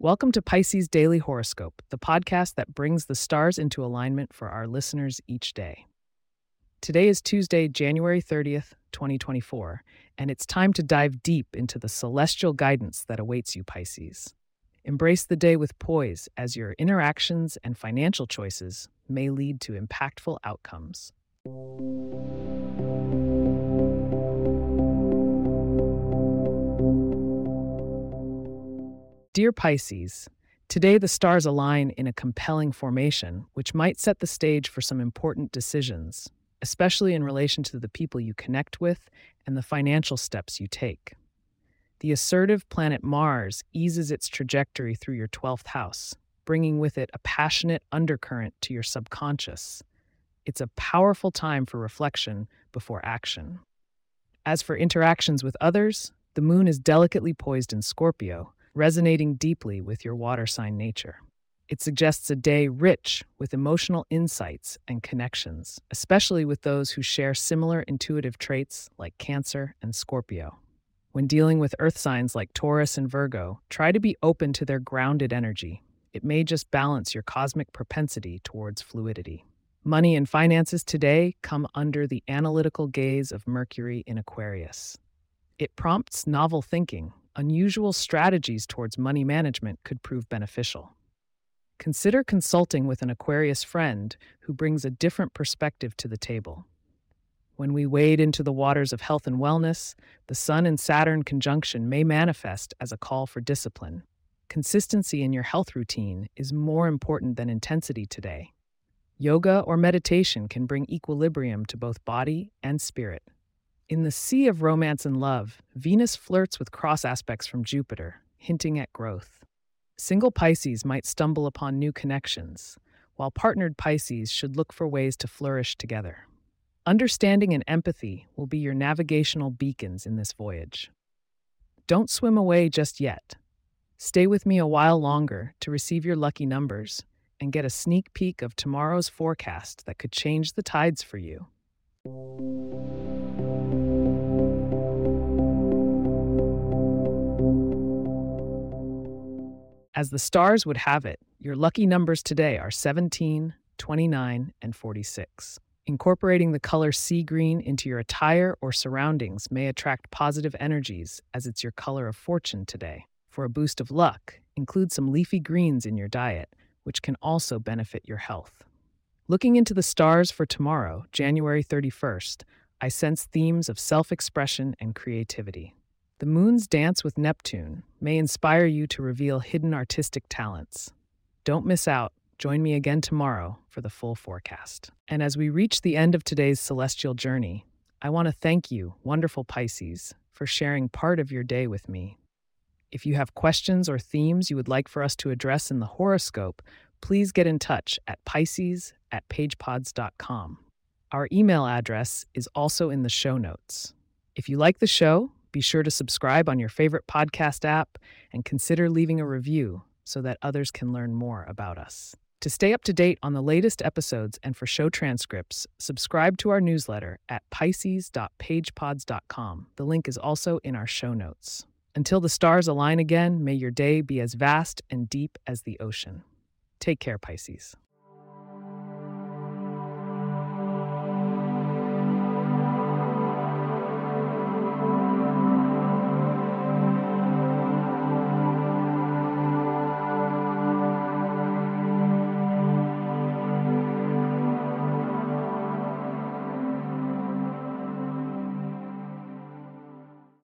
Welcome to Pisces Daily Horoscope, the podcast that brings the stars into alignment for our listeners each day. Today is Tuesday, January 30th, 2024, and it's time to dive deep into the celestial guidance that awaits you, Pisces. Embrace the day with poise as your interactions and financial choices may lead to impactful outcomes. Dear Pisces, today the stars align in a compelling formation, which might set the stage for some important decisions, especially in relation to the people you connect with and the financial steps you take. The assertive planet Mars eases its trajectory through your 12th house, bringing with it a passionate undercurrent to your subconscious. It's a powerful time for reflection before action. As for interactions with others, the moon is delicately poised in Scorpio, resonating deeply with your water sign nature. It suggests a day rich with emotional insights and connections, especially with those who share similar intuitive traits like Cancer and Scorpio. When dealing with earth signs like Taurus and Virgo, try to be open to their grounded energy. It may just balance your cosmic propensity towards fluidity. Money and finances today come under the analytical gaze of Mercury in Aquarius. It prompts novel thinking unusual strategies towards money management could prove beneficial. Consider consulting with an Aquarius friend who brings a different perspective to the table. When we wade into the waters of health and wellness, the Sun and Saturn conjunction may manifest as a call for discipline. Consistency in your health routine is more important than intensity today. Yoga or meditation can bring equilibrium to both body and spirit. In the sea of romance and love, Venus flirts with cross aspects from Jupiter, hinting at growth. Single Pisces might stumble upon new connections, while partnered Pisces should look for ways to flourish together. Understanding and empathy will be your navigational beacons in this voyage. Don't swim away just yet. Stay with me a while longer to receive your lucky numbers and get a sneak peek of tomorrow's forecast that could change the tides for you. As the stars would have it, your lucky numbers today are 17, 29, and 46. Incorporating the color sea green into your attire or surroundings may attract positive energies as it's your color of fortune today. For a boost of luck, include some leafy greens in your diet, which can also benefit your health. Looking into the stars for tomorrow, January 31st, I sense themes of self expression and creativity. The moon's dance with Neptune may inspire you to reveal hidden artistic talents. Don't miss out. Join me again tomorrow for the full forecast. And as we reach the end of today's celestial journey, I want to thank you, wonderful Pisces, for sharing part of your day with me. If you have questions or themes you would like for us to address in the horoscope, please get in touch at pisces at pagepods.com. Our email address is also in the show notes. If you like the show, be sure to subscribe on your favorite podcast app and consider leaving a review so that others can learn more about us. To stay up to date on the latest episodes and for show transcripts, subscribe to our newsletter at pisces.pagepods.com. The link is also in our show notes. Until the stars align again, may your day be as vast and deep as the ocean. Take care, Pisces.